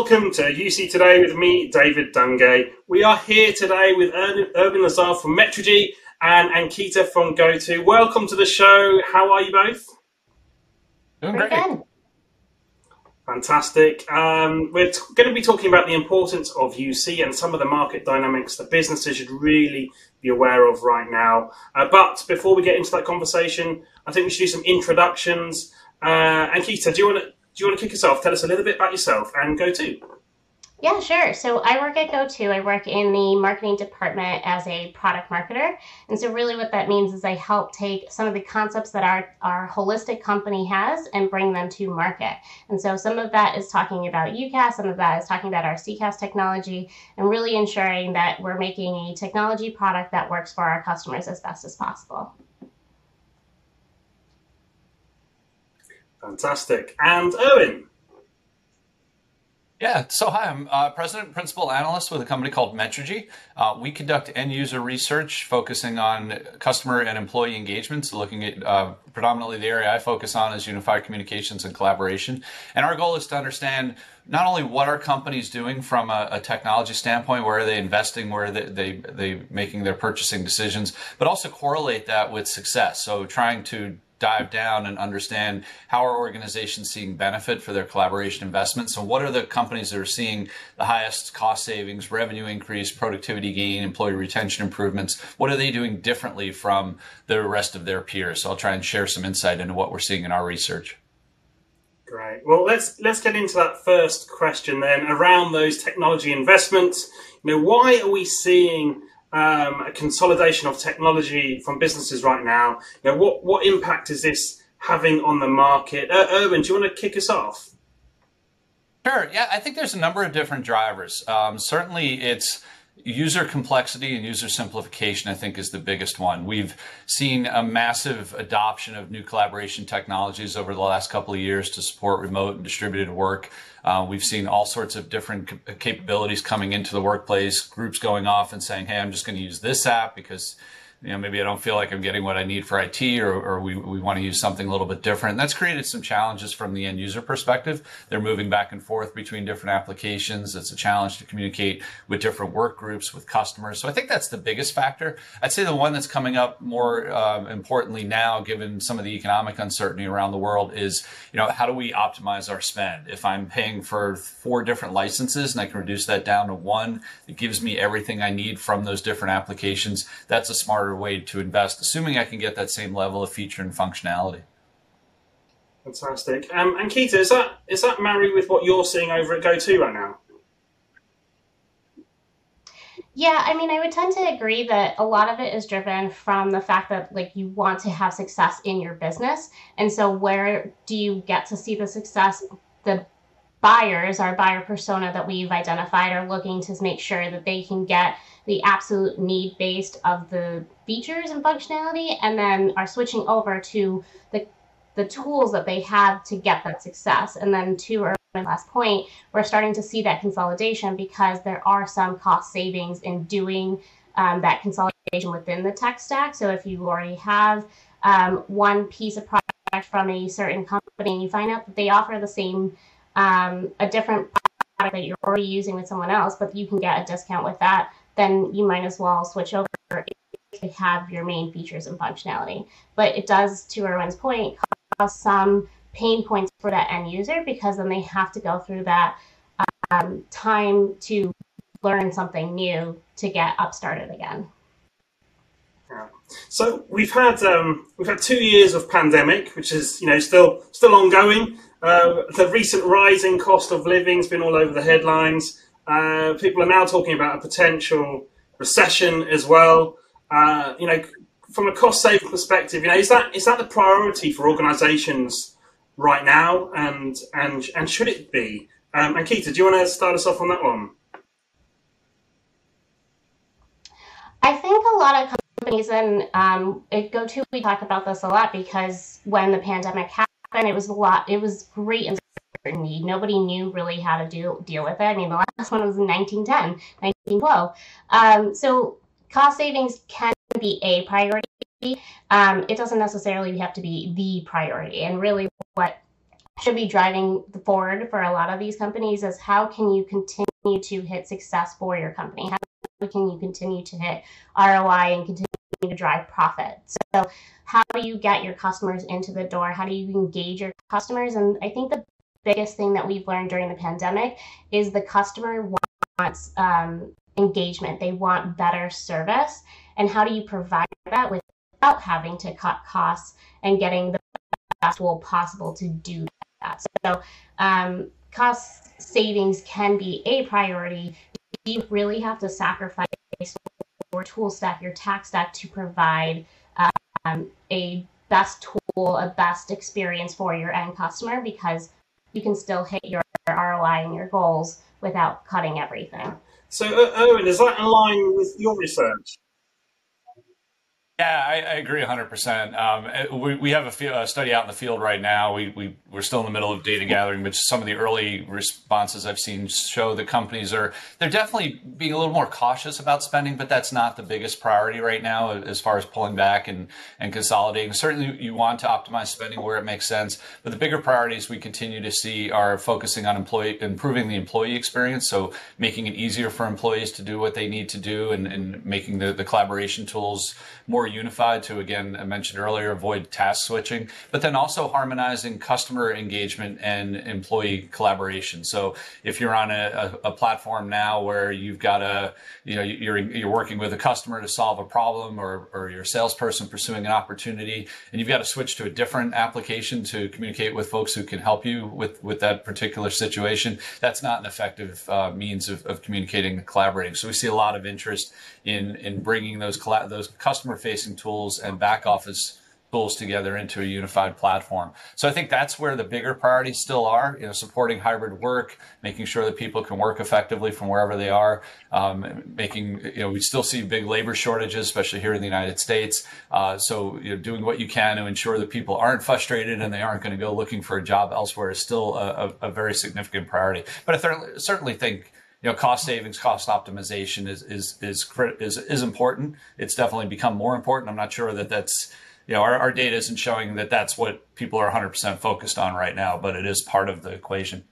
welcome to UC Today with me, David Dungay. We are here today with Irwin Lazar from Metrigy and Ankita from GoTo. Welcome to the show. How are you both? Doing great. Again. Fantastic. Um, we're t- going to be talking about the importance of UC and some of the market dynamics that businesses should really be aware of right now. Uh, but before we get into that conversation, I think we should do some introductions. Uh, Ankita, do you want to do you want to kick us off? Tell us a little bit about yourself and GoTo. Yeah, sure. So I work at GoTo. I work in the marketing department as a product marketer. And so really what that means is I help take some of the concepts that our, our holistic company has and bring them to market. And so some of that is talking about UCaaS, some of that is talking about our CCaaS technology, and really ensuring that we're making a technology product that works for our customers as best as possible. Fantastic. And Irwin. Yeah, so hi, I'm uh, president principal analyst with a company called Metrigy. Uh, we conduct end user research focusing on customer and employee engagements, looking at uh, predominantly the area I focus on is unified communications and collaboration. And our goal is to understand not only what are companies doing from a, a technology standpoint, where are they investing, where are they, they, they making their purchasing decisions, but also correlate that with success. So trying to dive down and understand how are organizations seeing benefit for their collaboration investments and what are the companies that are seeing the highest cost savings, revenue increase, productivity gain, employee retention improvements. What are they doing differently from the rest of their peers? So I'll try and share some insight into what we're seeing in our research. Great. Well, let's let's get into that first question then around those technology investments. You know, why are we seeing um, a consolidation of technology from businesses right now. You know, what what impact is this having on the market? Uh, Irwin, do you want to kick us off? Sure. Yeah, I think there's a number of different drivers. Um, certainly, it's user complexity and user simplification, I think, is the biggest one. We've seen a massive adoption of new collaboration technologies over the last couple of years to support remote and distributed work. Uh, we've seen all sorts of different capabilities coming into the workplace, groups going off and saying, hey, I'm just going to use this app because you know, maybe I don't feel like I'm getting what I need for IT or, or we, we want to use something a little bit different. And that's created some challenges from the end user perspective. They're moving back and forth between different applications. It's a challenge to communicate with different work groups, with customers. So I think that's the biggest factor. I'd say the one that's coming up more uh, importantly now, given some of the economic uncertainty around the world is, you know, how do we optimize our spend? If I'm paying for four different licenses and I can reduce that down to one, it gives me everything I need from those different applications. That's a smarter smarter way to invest, assuming I can get that same level of feature and functionality. Fantastic. Um, Ankita, is that is that married with what you're seeing over at GoTo right now? Yeah, I mean, I would tend to agree that a lot of it is driven from the fact that like you want to have success in your business, and so where do you get to see the success? The buyers, our buyer persona that we've identified, are looking to make sure that they can get the absolute need based of the features and functionality, and then are switching over to the the tools that they have to get that success. And then to our last point, we're starting to see that consolidation because there are some cost savings in doing um, that consolidation within the tech stack. So if you already have um, one piece of product from a certain company and you find out that they offer the same um, a different product that you're already using with someone else, but you can get a discount with that, then you might as well switch over to have your main features and functionality. But it does, to Irwin's point, cause some pain points for that end user because then they have to go through that um, time to learn something new to get up started again. So we've had um, we've had two years of pandemic, which is you know still still ongoing. Uh, the recent rising cost of living has been all over the headlines. Uh, people are now talking about a potential recession as well. Uh, you know, from a cost saving perspective, you know, is that is that the priority for organisations right now, and and and should it be? Um, Ankita, do you want to start us off on that one? I think a lot of companies, and um, at GoTo, we talk about this a lot because when the pandemic happened it was a lot. It was great uncertainty. Nobody knew really how to deal deal with it. I mean, the last one was in 1910, 1912. Um, so cost savings can be a priority. Um, it doesn't necessarily have to be the priority. And really, what should be driving forward for a lot of these companies is how can you continue to hit success for your company? How can you continue to hit ROI and continue to drive profit? So, how do you get your customers into the door? How do you engage your customers? And I think the biggest thing that we've learned during the pandemic is the customer wants um, engagement. They want better service. And how do you provide that without having to cut costs and getting the best tool possible to do that? So, um, cost savings can be a priority. You really have to sacrifice your tool stack, your tech stack to provide um, a best tool, a best experience for your end customer because you can still hit your ROI and your goals without cutting everything. So, Irwin, is that in line with your research? Yeah, I, I agree 100%. Um, we, we have a, a, study out in the field right now. We, we, we're still in the middle of data gathering, but some of the early responses I've seen show that companies are, they're definitely being a little more cautious about spending, but that's not the biggest priority right now as far as pulling back and, and consolidating. Certainly you want to optimize spending where it makes sense, but the bigger priorities we continue to see are focusing on employee, improving the employee experience. So making it easier for employees to do what they need to do and, and making the, the collaboration tools more unified to, again, I mentioned earlier, avoid task switching, but then also harmonizing customer engagement and employee collaboration. So if you're on a, a, a platform now where you've got a, you know, you're, you're working with a customer to solve a problem or, or you're salesperson pursuing an opportunity and you've got to switch to a different application to communicate with folks who can help you with, with that particular situation, that's not an effective uh, means of, of communicating and collaborating. So we see a lot of interest in, in bringing those, those customer facing facing tools and back office tools together into a unified platform. So I think that's where the bigger priorities still are, you know, supporting hybrid work, making sure that people can work effectively from wherever they are, um, making, you know, we still see big labor shortages, especially here in the United States. Uh, so, you know, doing what you can to ensure that people aren't frustrated and they aren't going to go looking for a job elsewhere is still a, a, a very significant priority. But I certainly think, you know, cost savings, cost optimization is is is is is important. It's definitely become more important. I'm not sure that that's you know our, our data isn't showing that that's what people are 100% focused on right now, but it is part of the equation.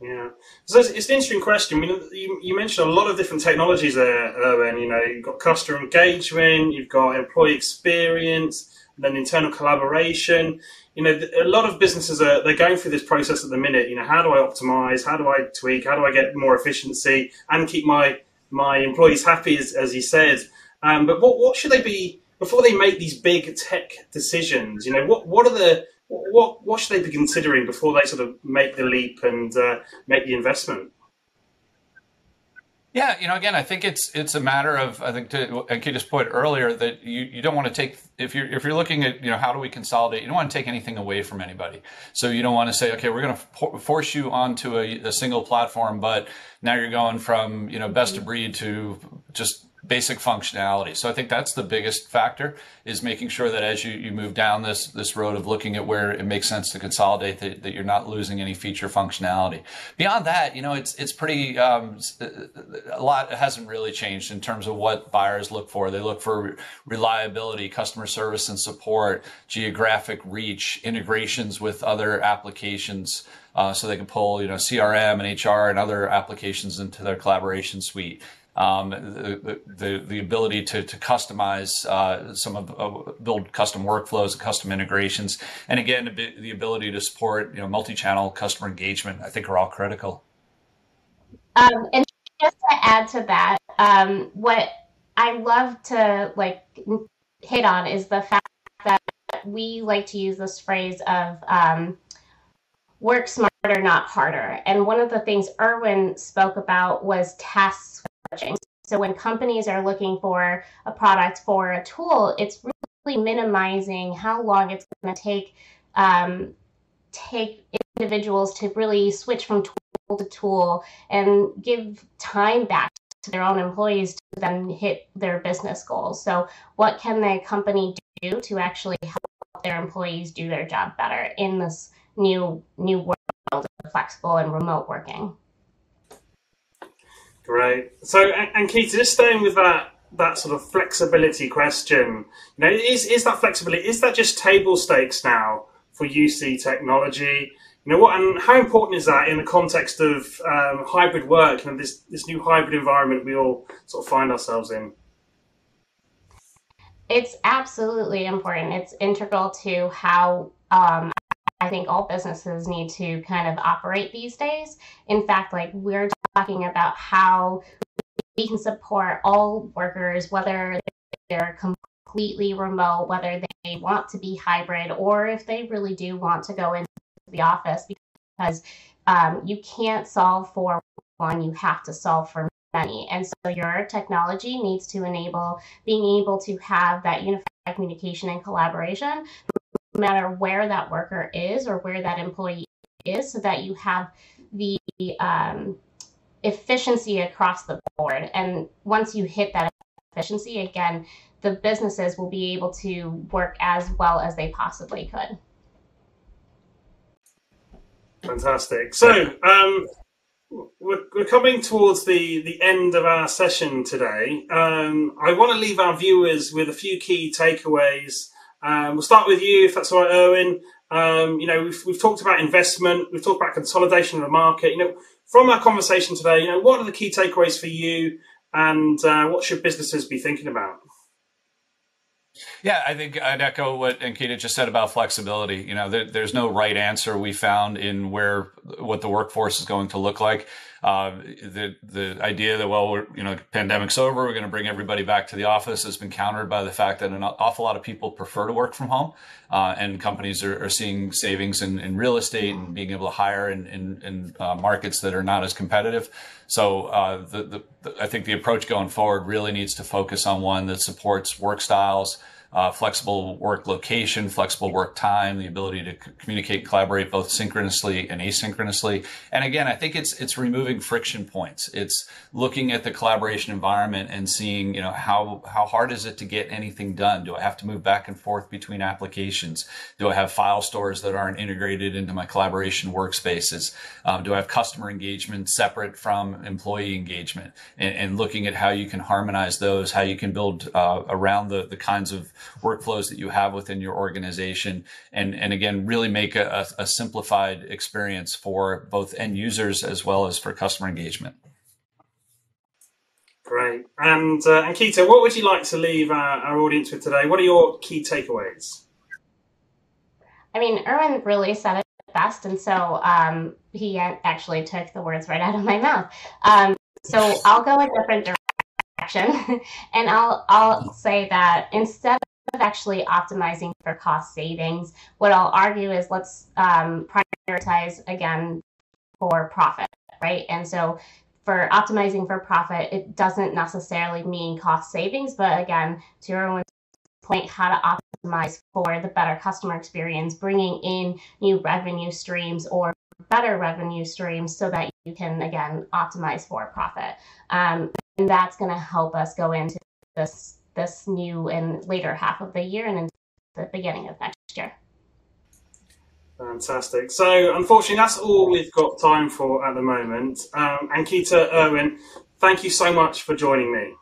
Yeah, so it's, it's, an interesting question. I mean, you, you, mentioned a lot of different technologies there, Irwin. You know, you've got customer engagement, you've got employee experience, then internal collaboration you know, a lot of businesses are they're going through this process at the minute. You know, how do I optimize? How do I tweak? How do I get more efficiency and keep my my employees happy, as, as you said? Um, but what what should they be before they make these big tech decisions? You know, what what are the what what should they be considering before they sort of make the leap and uh, make the investment? Yeah, you know, again, I think it's it's a matter of I think to Ankita's point earlier that you, you don't want to take if you're if you're looking at you know how do we consolidate, you don't want to take anything away from anybody. So you don't want to say okay, we're going to force you onto a, a single platform, but now you're going from you know best of breed to just basic functionality. So I think that's the biggest factor is making sure that as you, you move down this this road of looking at where it makes sense to consolidate that, that you're not losing any feature functionality. Beyond that, you know, it's it's pretty um, a lot hasn't really changed in terms of what buyers look for. They look for reliability, customer service and support, geographic reach, integrations with other applications. Uh, so they can pull, you know, CRM and HR and other applications into their collaboration suite um, the, the, the ability to, to customize uh, some of uh, build custom workflows and custom integrations, and again the ability to support you know multi-channel customer engagement. I think are all critical. Um, and just to add to that, um, what I love to like hit on is the fact that we like to use this phrase of um, work smarter, not harder. And one of the things Irwin spoke about was tasks so when companies are looking for a product for a tool, it's really minimizing how long it's going to take um, take individuals to really switch from tool to tool and give time back to their own employees to then hit their business goals. So what can the company do to actually help their employees do their job better in this new new world of flexible and remote working? Great. So, Ankita, just staying with that that sort of flexibility question, you know, is is that flexibility? Is that just table stakes now for UC technology. You know what, and how important is that in the context of um, hybrid work and this this new hybrid environment we all sort of find ourselves in? It's absolutely important. It's integral to how um, I think all businesses need to kind of operate these days. In fact, like we're talking about how we can support all workers, whether they're completely remote, whether they want to be hybrid, or if they really do want to go into the office, because um, you can't solve for one, you have to solve for many. And so your technology needs to enable being able to have that unified communication and collaboration, no matter where that worker is or where that employee is, so that you have the um, efficiency across the board. And once you hit that efficiency, again, the businesses will be able to work as well as they possibly could. Fantastic. So, um, we're, we're, coming towards the, the end of our session today. Um, I want to leave our viewers with a few key takeaways. Um, we'll start with you, if that's all right, Irwin. Um, you know, we've, we've talked about investment, we've talked about consolidation of the market. You know, from our conversation today, you know, what are the key takeaways for you, and uh, what should businesses be thinking about? Yeah, I think I'd echo what Ankita just said about flexibility. You know, there, there's no right answer we found in where what the workforce is going to look like. Uh, the the idea that well, we're, you know, pandemic's over, we're going to bring everybody back to the office has been countered by the fact that an awful lot of people prefer to work from home, uh, and companies are, are seeing savings in, in, real estate and being able to hire in, in, in uh, markets that are not as competitive. So uh, the, the, the, I think the approach going forward really needs to focus on one that supports work styles uh, flexible work location, flexible work time, the ability to c- communicate collaborate both synchronously and asynchronously. And again, I think it's it's removing friction points. It's looking at the collaboration environment and seeing, you know, how how hard is it to get anything done? Do I have to move back and forth between applications? Do I have file stores that aren't integrated into my collaboration workspaces? Um, do I have customer engagement separate from employee engagement? And, and, looking at how you can harmonize those, how you can build uh, around the the kinds of workflows that you have within your organization and, and again, really make a, a simplified experience for both end users as well as for customer engagement. Great. And uh, Ankita, what would you like to leave our, our audience with today? What are your key takeaways? I mean, Irwin really said it best, and so um, he actually took the words right out of my mouth. Um, so I'll go a different direction, and I'll I'll say that instead of actually optimizing for cost savings. What I'll argue is let's um, prioritize again for profit, right? And so for optimizing for profit, it doesn't necessarily mean cost savings, but again, to everyone's point, how to optimize for the better customer experience, bringing in new revenue streams or better revenue streams so that you can again optimize for profit. Um, and that's going to help us go into this this new and later half of the year and into the beginning of next year. Fantastic. So, unfortunately, that's all we've got time for at the moment. Um, Ankita Irwin, thank you so much for joining me.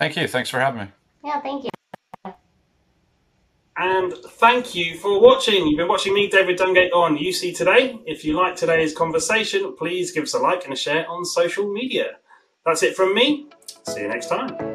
Thank you. Thanks for having me. Yeah, thank you. And thank you for watching. You've been watching me, David Dungay, on UC Today. If you like today's conversation, please give us a like and a share on social media. That's it from me. See you next time.